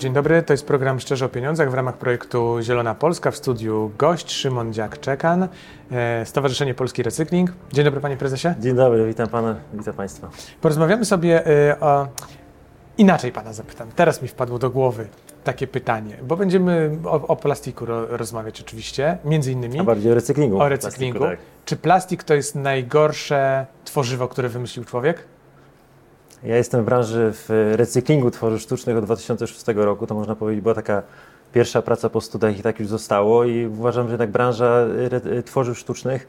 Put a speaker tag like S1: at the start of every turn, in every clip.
S1: Dzień dobry. To jest program Szczerze o Pieniądzach w ramach projektu Zielona Polska. W studiu gość Szymon Dziak-Czekan, e, Stowarzyszenie Polski Recykling. Dzień dobry panie prezesie.
S2: Dzień dobry, witam pana, witam państwa.
S1: Porozmawiamy sobie e, o... Inaczej pana zapytam. Teraz mi wpadło do głowy takie pytanie, bo będziemy o, o plastiku ro, rozmawiać oczywiście, między innymi.
S2: A bardziej o recyklingu.
S1: O recyklingu.
S2: Plastiku, tak.
S1: Czy plastik to jest najgorsze tworzywo, które wymyślił człowiek?
S2: Ja jestem w branży w recyklingu tworzyw sztucznych od 2006 roku. To można powiedzieć, była taka pierwsza praca po studiach i tak już zostało. I uważam, że jednak branża re- tworzyw sztucznych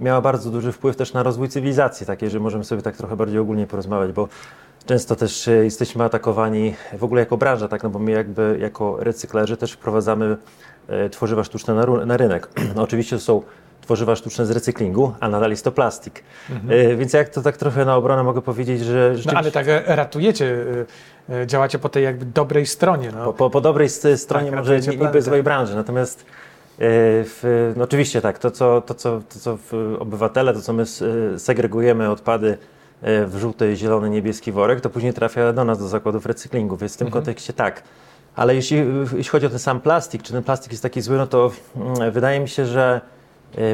S2: miała bardzo duży wpływ też na rozwój cywilizacji, takiej, że możemy sobie tak trochę bardziej ogólnie porozmawiać, bo często też e, jesteśmy atakowani w ogóle jako branża, tak, no bo my jakby jako recyklerzy też wprowadzamy e, tworzywa sztuczne na, na rynek. No, oczywiście są tworzywa sztuczne z recyklingu, a nadal jest to plastik. E, Więc jak to tak trochę na obronę mogę powiedzieć, że
S1: No ale tak e, ratujecie, e, e, działacie po tej jakby dobrej stronie. No.
S2: Po, po, po dobrej s- stronie
S1: Tak,
S2: może niby złej branży, natomiast w, no oczywiście tak, to co, to, co, to co obywatele, to co my segregujemy odpady w żółty, zielony, niebieski worek, to później trafia do nas, do zakładów recyklingu, więc w tym
S1: Mhm.
S2: kontekście tak. Ale jeśli, jeśli chodzi o ten sam plastik, czy ten plastik jest taki zły, no to mm, wydaje mi się, że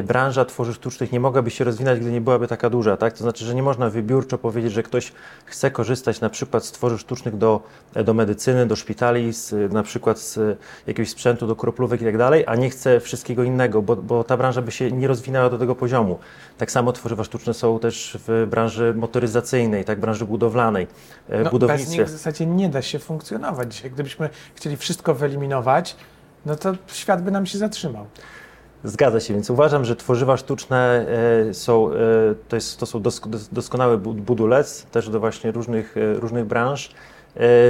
S2: branża tworzyw sztucznych nie mogłaby się rozwinąć, gdy nie byłaby taka duża, tak? To znaczy, że nie można wybiórczo powiedzieć, że ktoś chce korzystać na przykład z tworzyw sztucznych do, do medycyny, do szpitali, z, na przykład z jakiegoś sprzętu do kroplówek i tak dalej, a nie chce wszystkiego innego, bo, bo ta branża by się nie rozwinęła do tego poziomu. Tak samo tworzywa sztuczne są też w branży motoryzacyjnej, tak, branży budowlanej, e,
S1: No, bez
S2: budownictwie.
S1: nich w zasadzie nie da się funkcjonować dzisiaj. Gdybyśmy chcieli wszystko wyeliminować, no to świat by nam się zatrzymał.
S2: Zgadza się, więc uważam, że tworzywa sztuczne e, są, e, to, jest, to są dosk, dos, doskonały bu- budulec też do właśnie różnych, e, różnych branż.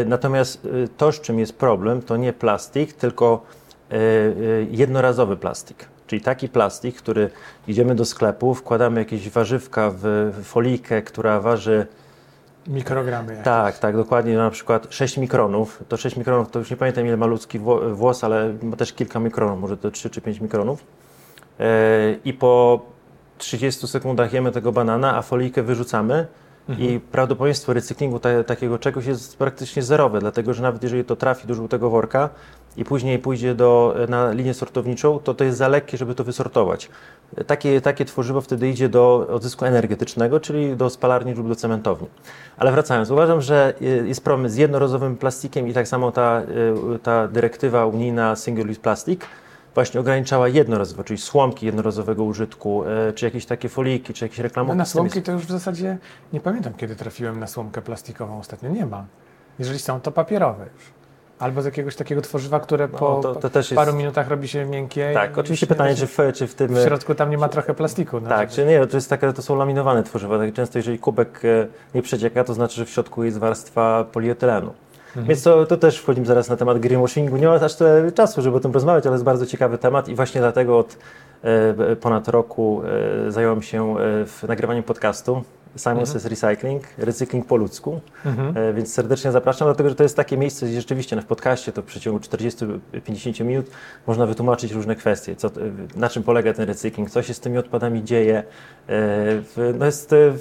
S2: Natomiast to, z czym jest problem, to nie plastik, tylko jednorazowy plastik. Czyli taki plastik, który idziemy do sklepu, wkładamy jakieś warzywka w folijkę, która waży
S1: Mikrogramy. jakieś.
S2: tak, tak, dokładnie, na przykład 6 mikronów. To 6 mikronów, to już nie pamiętam ile ma ludzki wło- włos, ale ma też kilka mikronów, może to 3 czy 5 mikronów. E, I po 30 sekundach jemy tego banana, a folijkę wyrzucamy. I prawdopodobieństwo recyklingu ta, takiego czegoś jest praktycznie zerowe, dlatego że nawet jeżeli to trafi do żółtego worka i później pójdzie do, na linię sortowniczą, to to jest za lekkie, żeby to wysortować. Takie, takie tworzywo wtedy idzie do odzysku energetycznego, czyli do spalarni lub do cementowni. Ale wracając, uważam, że jest problem z jednorazowym plastikiem i tak samo ta, ta dyrektywa unijna Single Use Plastic właśnie ograniczała jednorazowo, czyli słomki jednorazowego użytku, y, czy jakieś takie foliki, czy jakieś
S1: No
S2: reklamówki.
S1: na słomki to już w zasadzie nie pamiętam, kiedy trafiłem na słomkę plastikową ostatnio. Nie ma. Jeżeli są, to papierowe już. Albo z jakiegoś takiego tworzywa, które po
S2: No, to- to jest-
S1: paru minutach robi się miękkie.
S2: Tak, oczywiście pytanie, czy w, czy w tym...
S1: w środku tam nie ma trochę plastiku. No,
S2: Tak,
S1: żeby-
S2: czy nie, to, jest takie, to są laminowane tworzywa. Tak często, jeżeli kubek e, nie przecieka, to znaczy, że w środku jest warstwa polietylenu.
S1: Mhm.
S2: Więc to, to też wchodzimy zaraz na temat greenwashingu. Nie ma aż tyle czasu, żeby o tym rozmawiać, ale jest bardzo ciekawy temat i właśnie dlatego od e, ponad roku e, zająłem się e, nagrywaniem podcastu Simon
S1: Mhm.
S2: Says Recycling, recykling po ludzku.
S1: Mhm.
S2: E, Więc serdecznie zapraszam, dlatego że to jest takie miejsce, gdzie rzeczywiście no, w podcaście to w przeciągu 40-50 minut można wytłumaczyć różne kwestie, co, na czym polega ten recykling, co się z tymi odpadami dzieje. E, No jest, e,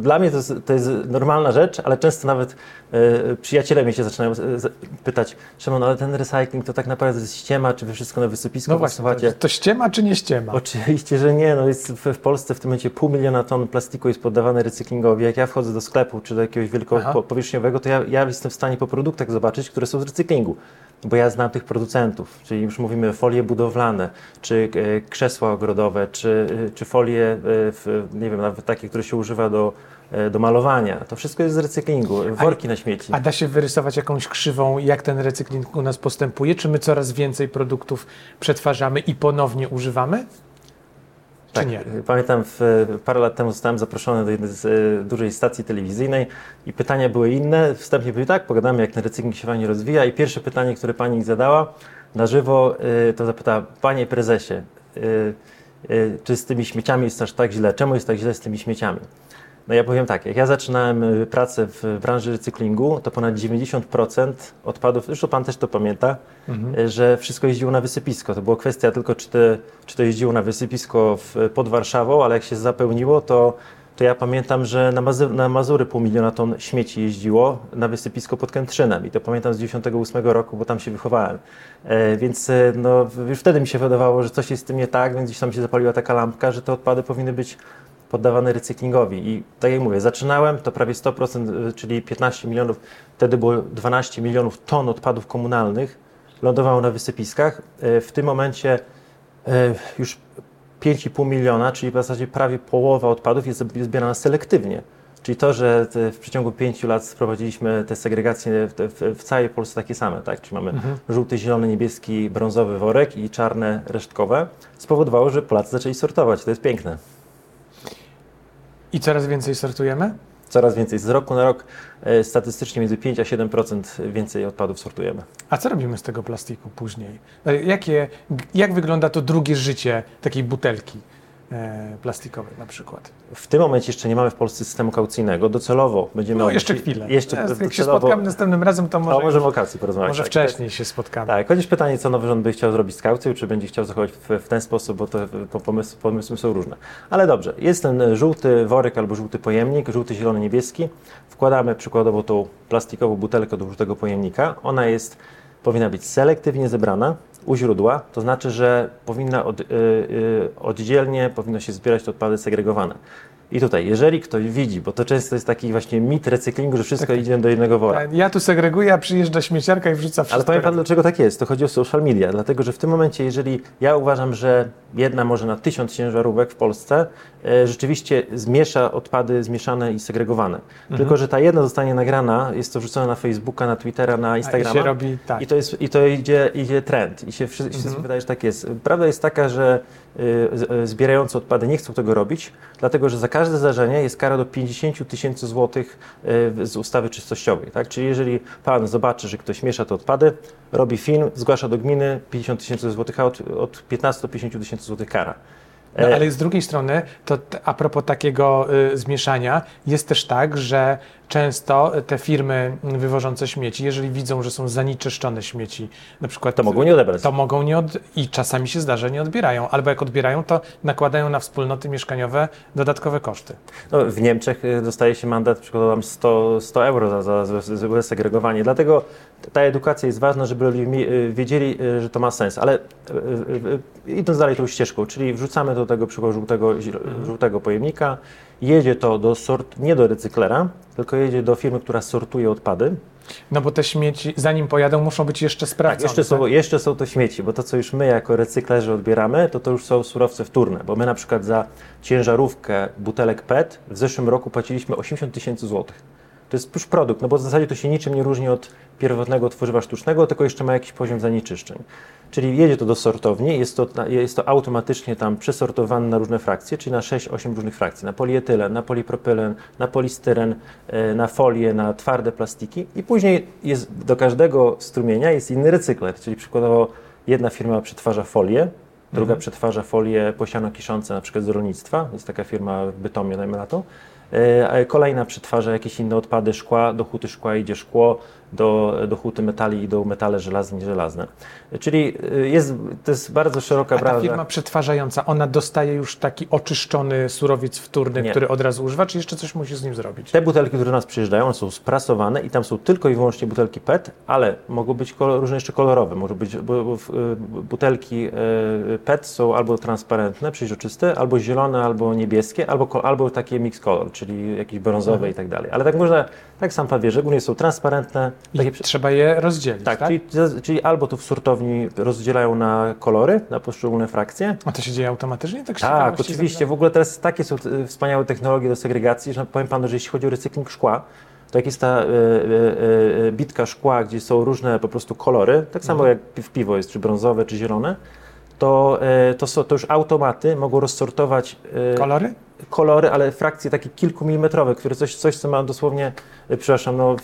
S2: dla mnie to jest, to jest normalna rzecz, ale często nawet e, przyjaciele mnie się zaczynają pytać, Szymon, ale ten recykling to tak naprawdę jest ściema, czy wy wszystko na wysypisku
S1: No właśnie, to, to ściema czy nie ściema?
S2: Oczywiście, że nie. No jest w, w Polsce w tym momencie pół miliona ton plastiku jest poddawane recyklingowi. Jak ja wchodzę do sklepu czy do jakiegoś wielkopowierzchniowego, to ja, ja jestem w stanie po produktach zobaczyć, które są z recyklingu. Bo ja znam tych producentów, czyli już mówimy folie budowlane, czy e, krzesła ogrodowe, czy, e, czy folie, e, nie wiem, nawet takie, które się używa do, do malowania. To wszystko jest z recyklingu. Worki na śmieci.
S1: A da się wyrysować jakąś krzywą, jak ten recykling u nas postępuje? Czy my coraz więcej produktów przetwarzamy i ponownie używamy?
S2: Tak,
S1: nie?
S2: y, Pamiętam, w, parę lat temu zostałem zaproszony do jednej z y, dużej stacji telewizyjnej i pytania były inne. Wstępnie były tak, pogadamy jak ten recykling się fajnie rozwija i pierwsze pytanie, które pani zadała na żywo, y, to zapytała, panie prezesie, y, y, czy z tymi śmieciami jest aż tak źle? Czemu jest tak źle z tymi śmieciami? No ja powiem tak, jak ja zaczynałem y, pracę w branży recyklingu, to ponad 90% odpadów, zresztą Pan też to pamięta, y, że wszystko jeździło na wysypisko. To była kwestia tylko, czy, te, czy to jeździło na wysypisko w, pod Warszawą, ale jak się zapełniło, to to ja pamiętam, że na, Mazu na Mazury pół miliona ton śmieci jeździło na wysypisko pod Kętrzynem i to pamiętam z 98 roku, bo tam się wychowałem. E, więc e, no, już wtedy mi się wydawało, że coś jest z tym nie tak, więc gdzieś tam się zapaliła taka lampka, że te odpady powinny być poddawane recyklingowi. I tak jak mówię, zaczynałem, to prawie 100%, e, czyli 15 milionów, wtedy było 12 milionów ton odpadów komunalnych, lądowało na wysypiskach. E, w tym momencie e, już 5,5 miliona, czyli w zasadzie prawie połowa odpadów jest zbierana selektywnie. Czyli to, że w przeciągu pięciu lat sprowadziliśmy te segregacje w, całej Polsce takie same, tak? Czyli mamy mhm. żółty, zielony, niebieski, brązowy worek i czarne resztkowe, spowodowało, że Polacy zaczęli sortować. To jest piękne.
S1: I coraz więcej sortujemy?
S2: Coraz więcej. Z roku na rok e, statystycznie między 5 a 7% więcej odpadów sortujemy.
S1: A co robimy z tego plastiku później? E, jakie, jak wygląda to drugie życie takiej butelki? E, plastikowej na przykład.
S2: W tym momencie jeszcze nie mamy w Polsce systemu kaucyjnego. Docelowo będziemy...
S1: No jeszcze chwilę. Jeszcze jak docelowo... się spotkamy następnym razem, to może...
S2: A może o kaucji porozmawiać.
S1: Może tak, wcześniej się spotkamy.
S2: Tak, chociaż pytanie, co nowy rząd by chciał zrobić z kaucją, czy będzie chciał zachować w, w ten sposób, bo to pomysły, pomysły są różne. Ale dobrze, jest ten żółty worek albo żółty pojemnik, żółty, zielony, niebieski. Wkładamy przykładowo tą plastikową butelkę do żółtego pojemnika. Ona jest, powinna być selektywnie zebrana, u źródła, to znaczy, że powinna od, y, y, oddzielnie powinno się zbierać te odpady segregowane. I tutaj, jeżeli ktoś widzi, bo to często jest taki właśnie mit recyklingu, że wszystko tak, idzie do jednego wora.
S1: Tak, ja tu segreguję, a przyjeżdża śmieciarka i wrzuca wszystko.
S2: Ale powiem Pan, dlaczego tak jest. To chodzi o social media, dlatego że w tym momencie, jeżeli ja uważam, że jedna może na tysiąc ciężarówek w Polsce rzeczywiście zmiesza odpady zmieszane i segregowane. Mhm. Tylko, że ta jedna zostanie nagrana, jest to wrzucone na Facebooka, na Twittera, na Instagrama.
S1: I, robi, tak.
S2: I to, jest, i to idzie, idzie trend. I się wszyscy mhm. wydaje, że tak jest. Prawda jest taka, że y, y, zbierający odpady nie chcą tego robić, dlatego, że za każde zdarzenie jest kara do 50 tysięcy złotych y, z ustawy czystościowej. Tak? Czyli jeżeli Pan zobaczy, że ktoś miesza te odpady, robi film, zgłasza do gminy 50 tysięcy złotych, a od, od 15 do 50 tysięcy złotych kara.
S1: No, ale z drugiej strony, to a propos takiego y, zmieszania, jest też tak, że często te firmy wywożące śmieci, jeżeli widzą, że są zanieczyszczone śmieci, na przykład...
S2: To mogą nie odebrać.
S1: To mogą nie od... i czasami się zdarza, nie odbierają. Albo jak odbierają, to nakładają na wspólnoty mieszkaniowe dodatkowe koszty.
S2: No, w Niemczech y, dostaje się mandat przykładowo 100, 100 euro za, za, za segregowanie. Dlatego ta edukacja jest ważna, żeby ludzie y, wiedzieli, y, że to ma sens. Ale idąc dalej tą ścieżką, czyli wrzucamy do tego przykładu żółtego, mhm. żółtego pojemnika, jedzie to do sort, nie do recyklera, tylko jedzie do firmy, która sortuje odpady.
S1: No bo te śmieci, zanim pojadą, muszą być jeszcze sprawdzone.
S2: Tak, jeszcze są, tak? jeszcze są to śmieci, bo to, co już my jako recyklerzy odbieramy, to to już są surowce wtórne, bo my na przykład za ciężarówkę butelek PET w zeszłym roku płaciliśmy 80 tysięcy złotych. To jest już produkt, no bo w zasadzie to się niczym nie różni od pierwotnego tworzywa sztucznego, tylko jeszcze ma jakiś poziom zanieczyszczeń. Czyli jedzie to do sortowni, jest to, jest to automatycznie tam przesortowane na różne frakcje, czyli na 6-8 różnych frakcji, na polietylen, na polipropylen, na polistyren, e, na folię, na twarde plastiki i później jest, do każdego strumienia jest inny recykler, czyli przykładowo jedna firma przetwarza folię, druga mhm. przetwarza folię posiano kiszące na przykład z rolnictwa, jest taka firma w Bytomie, dajmy na to, Kolejna przetwarza jakieś inne odpady szkła, do huty szkła idzie szkło, do, do huty metali i do metale żelazne i żelazne. Czyli y, jest, to jest bardzo szeroka branża.
S1: A ta firma przetwarzająca, ona dostaje już taki oczyszczony surowiec wtórny, Nie. który od razu używa, czy jeszcze coś musi z nim zrobić?
S2: Te butelki, które do nas przyjeżdżają, one są sprasowane i tam są tylko i wyłącznie butelki PET, ale mogą być kolor, różne jeszcze kolorowe. Może być, y, butelki y, PET są albo transparentne, przeźroczyste, albo zielone, albo niebieskie, albo, albo takie mix color, czyli jakieś brązowe mhm. i tak dalej. Ale tak można, tak sam pan wie, że głównie są transparentne,
S1: takie... trzeba je rozdzielić, tak? tak?
S2: Czyli, czyli, albo tu w sortowni rozdzielają na kolory, na poszczególne frakcje.
S1: A to się dzieje automatycznie?
S2: Tak, tak oczywiście. W ogóle teraz takie są e, wspaniałe technologie do segregacji, że powiem Panu, że jeśli chodzi o recykling szkła, to jak jest ta y, y, y, bitka szkła, gdzie są różne po prostu kolory, tak samo mhm. jak w piwo jest, czy brązowe, czy zielone, to, to, są, to już automaty mogą rozsortować...
S1: Kolory?
S2: kolory, ale frakcje takie kilkumilimetrowe, które coś, coś co ma dosłownie, e, przepraszam, no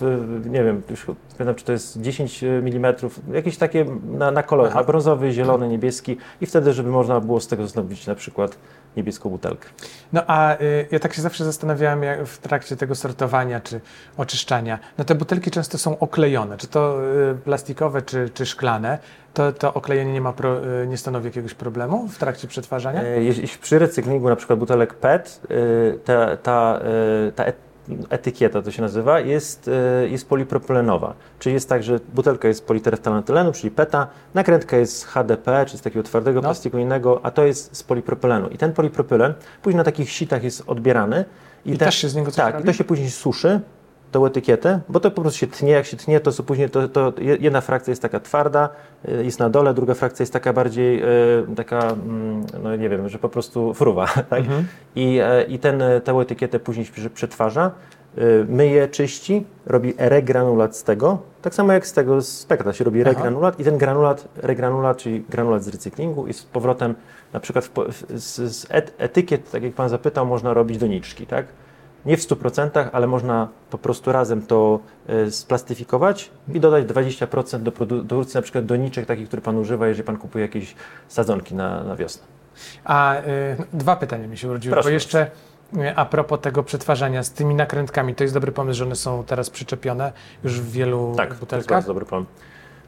S2: nie wiem, już pamiętam, czy to jest 10 mm, jakieś takie na, na kolor, na brązowy, zielony, niebieski i wtedy, żeby można było z tego zrobić na przykład niebieską butelkę.
S1: No a y, ja tak się zawsze zastanawiałem jak w trakcie tego sortowania czy oczyszczania. No te butelki często są oklejone, czy to y, plastikowe, czy, czy szklane. To, to oklejenie nie, ma pro, y, nie stanowi jakiegoś problemu w trakcie przetwarzania?
S2: E, jeśli przy recyklingu na przykład butelek PET, y, ta, ta, y, ta etykieta to się nazywa, jest, y, jest polipropylenowa. Czyli jest tak, że butelka jest politereftalantylenu, czyli PETA, nakrętka jest HDP, czyli z takiego twardego
S1: No.
S2: plastiku innego, a to jest z polipropylenu. I ten polipropylen później na takich sitach jest odbierany.
S1: I
S2: te-
S1: też się z niego coś
S2: Tak,
S1: robi?
S2: i to się później suszy, tą etykietę, bo to po prostu się tnie, jak się tnie, to, są później, to, to je- jedna frakcja jest taka twarda, y, jest na dole, druga frakcja jest taka bardziej, y, taka, mm, no nie wiem, że po prostu fruwa, tak?
S1: Mhm.
S2: I, e, i ten, e, tę etykietę później przetwarza, y, myje, czyści, robi regranulat z tego, tak samo jak z tego z spektra się robi
S1: Aha.
S2: regranulat i ten granulat, regranulat, czyli granulat z recyklingu i z powrotem, na przykład w, z, z et, etykiet, tak jak Pan zapytał, można robić doniczki, tak? Nie w 100%, ale można po prostu razem to y, splastyfikować i dodać 20% do produ- do produkcji na przykład doniczek takich, które Pan używa, jeżeli Pan kupuje jakieś sadzonki na, na wiosnę.
S1: A y, dwa pytania mi się urodziły,
S2: Proszę
S1: bo jeszcze y, a propos tego przetwarzania z tymi nakrętkami, to jest dobry pomysł, że one są teraz przyczepione już w wielu
S2: Tak, to jest
S1: butelkach.
S2: bardzo dobry plan.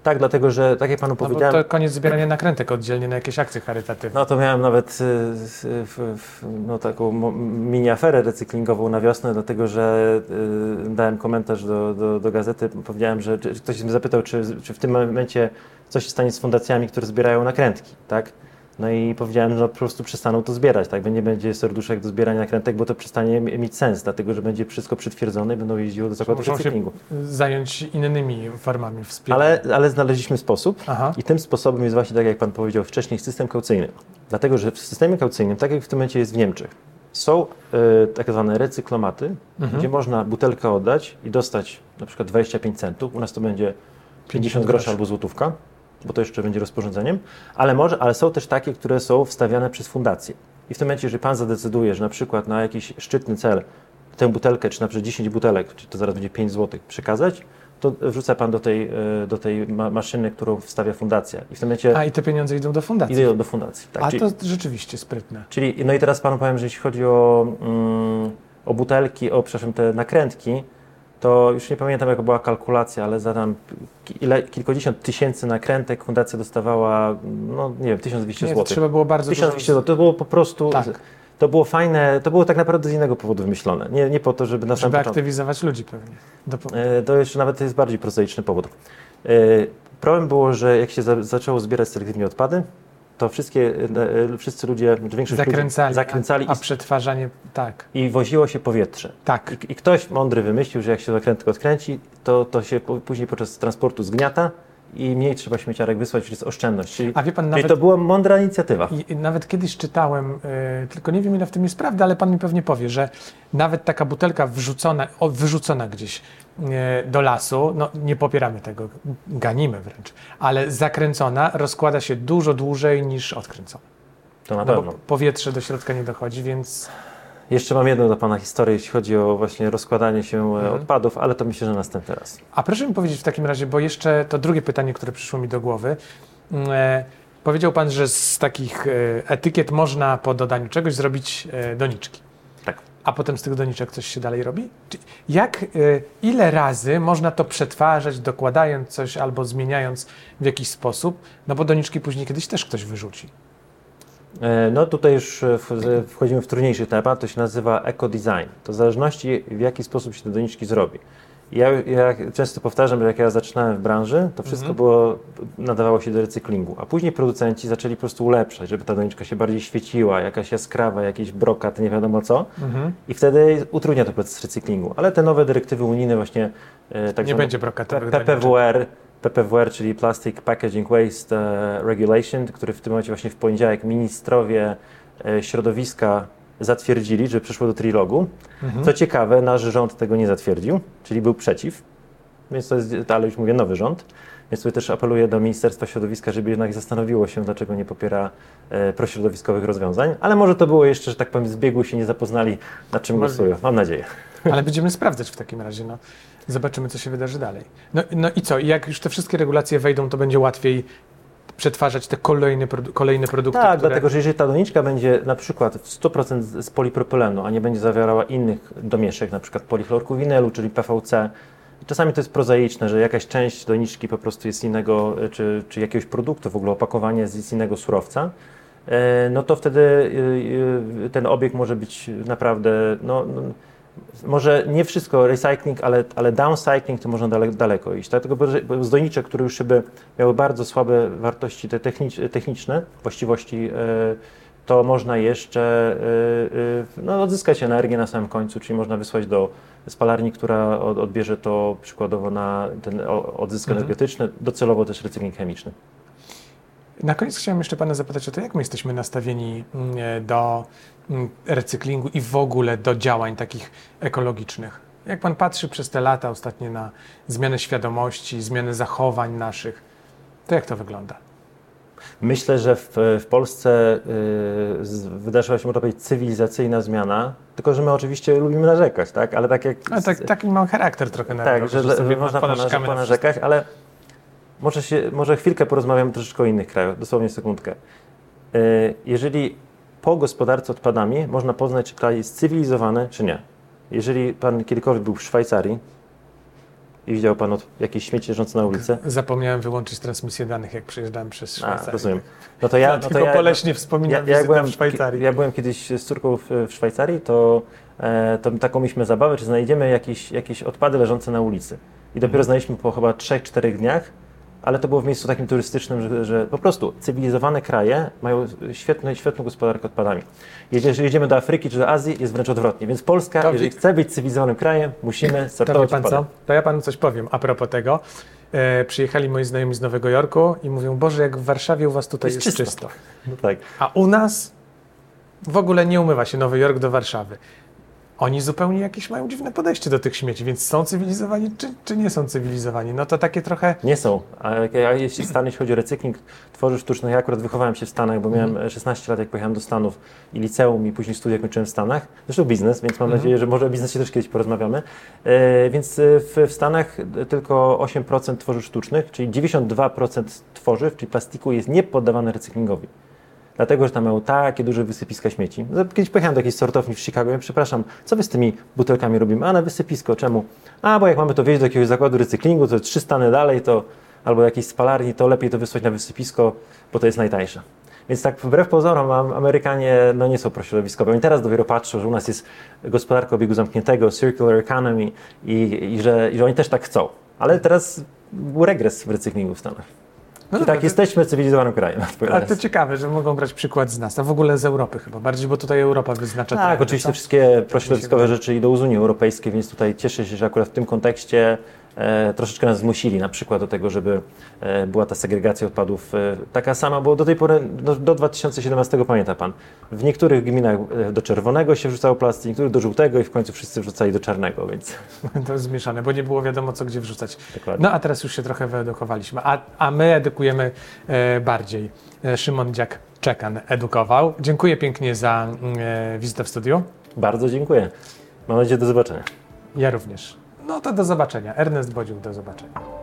S2: Tak, dlatego że, tak jak Panu
S1: No
S2: powiedziałem,
S1: to koniec zbierania nakrętek oddzielnie na jakieś akcje charytatywne.
S2: No to miałem nawet y, y, w, w, no, taką mini aferę recyklingową na wiosnę, dlatego że y, dałem komentarz do, do, do gazety, powiedziałem, że ktoś mnie zapytał, czy, czy w tym momencie coś się stanie z fundacjami, które zbierają nakrętki, tak? No i powiedziałem, że po prostu przestaną to zbierać, tak? Nie będzie serduszek do zbierania nakrętek, bo to przestanie mi- mieć sens, dlatego że będzie wszystko przetwierdzone i będą jeździło do
S1: Muszą się
S2: recyklingu.
S1: zająć innymi formami wspierania.
S2: Ale, ale znaleźliśmy sposób,
S1: Aha.
S2: i tym sposobem jest właśnie, tak jak Pan powiedział wcześniej, system kaucyjny. Dlatego, że w systemie kaucyjnym, tak jak w tym momencie jest w Niemczech, są y, tak zwane recyklomaty,
S1: Mhm.
S2: gdzie można butelkę oddać i dostać na przykład 25 centów. U nas to będzie 50 groszy
S1: groszy.
S2: albo złotówka, bo to jeszcze będzie rozporządzeniem, ale, może, ale są też takie, które są wstawiane przez fundacje. I w tym momencie, jeżeli Pan zadecyduje, że na przykład na jakiś szczytny cel tę butelkę, czy na przykład 10 butelek, czy to zaraz będzie 5 zł, przekazać, to wrzuca Pan do tej, y, do tej ma- maszyny, którą wstawia fundacja. I w tym momencie
S1: A i te pieniądze idą do fundacji.
S2: idzie do fundacji. Tak,
S1: A
S2: czyli,
S1: to rzeczywiście sprytne.
S2: czyli, no i teraz Panu powiem, że jeśli chodzi o, mm, o butelki, o przepraszam, te nakrętki, to już nie pamiętam jaka była kalkulacja, ale za tam ile, kilkadziesiąt tysięcy nakrętek fundacja dostawała, no nie wiem, 1200
S1: Nie, to
S2: zł.
S1: trzeba było bardzo
S2: 1200
S1: dużo...
S2: zł, to było po prostu,
S1: Tak.
S2: to było fajne, to było tak naprawdę z innego powodu wymyślone. Nie, nie po to, żeby na
S1: Żeby
S2: początku.
S1: aktywizować ludzi pewnie. Do, po-
S2: E, To jeszcze nawet jest bardziej prozaiczny powód. E, Problem było, że jak się za, zaczęło zbierać selektywnie odpady, to wszystkie, e, e, wszyscy ludzie, większość
S1: zakręcali.
S2: ludzi zakręcali
S1: a, a przetwarzanie, tak.
S2: i woziło się powietrze.
S1: Tak.
S2: I, I ktoś mądry wymyślił, że jak się zakrętkę odkręci, to, to się później podczas transportu zgniata i mniej trzeba śmieciarek wysłać, czyli jest oszczędność. Czyli,
S1: A wie pan, nawet
S2: to była mądra inicjatywa.
S1: I, nawet kiedyś czytałem, y, tylko nie wiem ile w tym jest prawdy, ale pan mi pewnie powie, że nawet taka butelka wrzucona, o, wyrzucona gdzieś y, do lasu, no nie popieramy tego, ganimy wręcz, ale zakręcona rozkłada się dużo dłużej niż odkręcona.
S2: To na
S1: No
S2: pewno.
S1: powietrze do środka nie dochodzi, więc
S2: Jeszcze mam jedną do Pana historię, jeśli chodzi o właśnie rozkładanie się e,
S1: Mhm.
S2: odpadów, ale to myślę, że następny raz.
S1: A proszę mi powiedzieć w takim razie, bo jeszcze to drugie pytanie, które przyszło mi do głowy. E, powiedział Pan, że z takich e, etykiet można po dodaniu czegoś zrobić e, doniczki.
S2: Tak.
S1: A potem z tych doniczek coś się dalej robi? Jak, ile razy można to przetwarzać, dokładając coś albo zmieniając w jakiś sposób? No bo doniczki później kiedyś też ktoś wyrzuci.
S2: E, No tutaj już e, wchodzimy w trudniejszy temat, to się nazywa eco-design. To w zależności w jaki sposób się te doniczki zrobi. Ja, ja często powtarzam, że jak ja zaczynałem w branży, to wszystko
S1: Mhm.
S2: było, nadawało się do recyklingu, a później producenci zaczęli po prostu ulepszać, żeby ta doniczka się bardziej świeciła, jakaś jaskrawa, jakiś brokat, nie wiadomo co.
S1: Mhm.
S2: I wtedy utrudnia to proces recyklingu. Ale te nowe dyrektywy unijne właśnie e, tak
S1: nie
S2: zwane
S1: będzie brokatowych
S2: P-
S1: doniczek.
S2: PPWR, czyli Plastic Packaging Waste e, Regulation, który w tym momencie właśnie w poniedziałek ministrowie e, środowiska zatwierdzili, że przyszło do trilogu.
S1: Mhm.
S2: Co ciekawe, nasz rząd tego nie zatwierdził, czyli był przeciw, więc to jest, ale już mówię, nowy rząd. Więc tutaj też apeluję do Ministerstwa Środowiska, żeby jednak zastanowiło się, dlaczego nie popiera e, prośrodowiskowych rozwiązań. Ale może to było jeszcze, że tak powiem, zbiegły się nie zapoznali, nad czym głosują. Mam nadzieję.
S1: Ale będziemy sprawdzać w takim razie. No. Zobaczymy, co się wydarzy dalej. No, no i co? Jak już te wszystkie regulacje wejdą, to będzie łatwiej przetwarzać te kolejne, produ- kolejne produkty,
S2: Tak,
S1: które...
S2: dlatego że jeżeli ta doniczka będzie na przykład w 100% z polipropylenu, a nie będzie zawierała innych domieszek, na przykład polichlorku winelu, czyli PVC, czasami to jest prozaiczne, że jakaś część doniczki po prostu jest innego, czy, czy jakiegoś produktu, w ogóle opakowanie jest z innego surowca, e, no to wtedy y, y, ten obieg może być naprawdę, no, no, może nie wszystko recycling, ale, ale downcycling to można dale, daleko iść. Dlatego bo zdojnicze, które już by miały bardzo słabe wartości te technicz, techniczne, właściwości, e, to można jeszcze e, e, no, odzyskać energię na samym końcu, czyli można wysłać do spalarni, która odbierze to przykładowo na ten odzysk mhm. energetyczny, docelowo też recykling chemiczny.
S1: Na koniec chciałem jeszcze Pana zapytać o to, jak my jesteśmy nastawieni mm, do mm, recyklingu i w ogóle do działań takich ekologicznych. Jak Pan patrzy przez te lata ostatnie na zmianę świadomości, zmianę zachowań naszych, to jak to wygląda?
S2: Myślę, że w, w Polsce y, wydarzyła się, można powiedzieć, cywilizacyjna zmiana, tylko że my oczywiście lubimy narzekać, tak?
S1: Ale tak jak... Ale tak, taki mam charakter trochę
S2: na Tak, że, że można ponarzekać, ale może, się, może chwilkę porozmawiamy troszeczkę o innych krajach, dosłownie sekundkę. E, jeżeli po gospodarce odpadami można poznać, czy kraj jest cywilizowany, czy nie. Jeżeli pan kiedykolwiek był w Szwajcarii i widział pan od jakieś śmieci leżące na ulicy.
S1: Zapomniałem wyłączyć transmisję danych, jak przejeżdżałem przez Szwajcarię. A,
S2: rozumiem. No to ja, no
S1: to ja, poleśnie wspominam ja, ja byłem, w Szwajcarii.
S2: Ja byłem kiedyś z córką w, w Szwajcarii, to, e, to taką mieliśmy zabawę, czy znajdziemy jakieś, jakieś odpady leżące na ulicy. I dopiero mhm. znaleźliśmy po chyba 3-4 dniach, ale to było w miejscu takim turystycznym, że, że po prostu cywilizowane kraje mają świetną, świetną gospodarkę odpadami. Jeżeli jedziemy do Afryki czy do Azji, jest wręcz odwrotnie. Więc Polska, to jeżeli chce być cywilizowanym krajem, musimy sortować
S1: to, pan co? to ja panu coś powiem a propos tego. E, przyjechali moi znajomi z Nowego Jorku i mówią, Boże, jak w Warszawie u was tutaj jest, jest czysto. czysto.
S2: No tak.
S1: A u nas w ogóle nie umywa się Nowy Jork do Warszawy oni zupełnie jakieś mają dziwne podejście do tych śmieci, więc są cywilizowani, czy, czy nie są cywilizowani? No to takie trochę...
S2: Nie są. A, jeśli Stany, jeśli chodzi o recykling tworzyw sztucznych, ja akurat wychowałem się w Stanach, bo miałem mm. 16 lat, jak pojechałem do Stanów i liceum i później studia kończyłem w Stanach. Zresztą biznes, więc mam mm. nadzieję, że może o biznesie też kiedyś porozmawiamy. E, więc w, w Stanach tylko 8% tworzyw sztucznych, czyli 92% tworzyw, czyli plastiku jest niepoddawane recyklingowi dlatego że tam mają takie duże wysypiska śmieci. Kiedyś pojechałem do jakiejś sortowni w Chicago i przepraszam, co wy z tymi butelkami robimy? A na wysypisko, czemu? A, bo jak mamy to wieźć do jakiegoś zakładu recyklingu, to trzy stany dalej, to albo jakiejś spalarni, to lepiej to wysłać na wysypisko, bo to jest najtańsze. Więc tak wbrew pozorom Amerykanie no, nie są prośrodowiskowi. Oni teraz dopiero patrzą, że u nas jest gospodarka obiegu zamkniętego, circular economy i, i, że, i że oni też tak chcą. Ale teraz był regres w recyklingu w Stanach. No tak, to... jesteśmy cywilizowanym krajem.
S1: Ale to ciekawe, że mogą brać przykład z nas, a w ogóle z Europy chyba, bardziej, bo tutaj Europa wyznacza
S2: Tak, trendy, oczywiście wszystkie prośrodowiskowe rzeczy idą z Unii Europejskiej, więc tutaj cieszę się, że akurat w tym kontekście troszeczkę nas zmusili na przykład do tego, żeby e, była ta segregacja odpadów e, taka sama, bo do tej pory, do, do 2017 pamięta Pan, w niektórych gminach e, do czerwonego się wrzucało plastik, niektórych do żółtego i w końcu wszyscy wrzucali do czarnego, więc...
S1: To jest zmieszane, bo nie było wiadomo co gdzie wrzucać. Dokładnie. No a teraz już się trochę wyedukowaliśmy, a, a my edukujemy e, bardziej. E, Szymon Dziak Czekan edukował. Dziękuję pięknie za mm, wizytę w studiu.
S2: Bardzo dziękuję. Mam nadzieję do zobaczenia.
S1: Ja również. No to do zobaczenia. Ernest Bodziuk, do zobaczenia.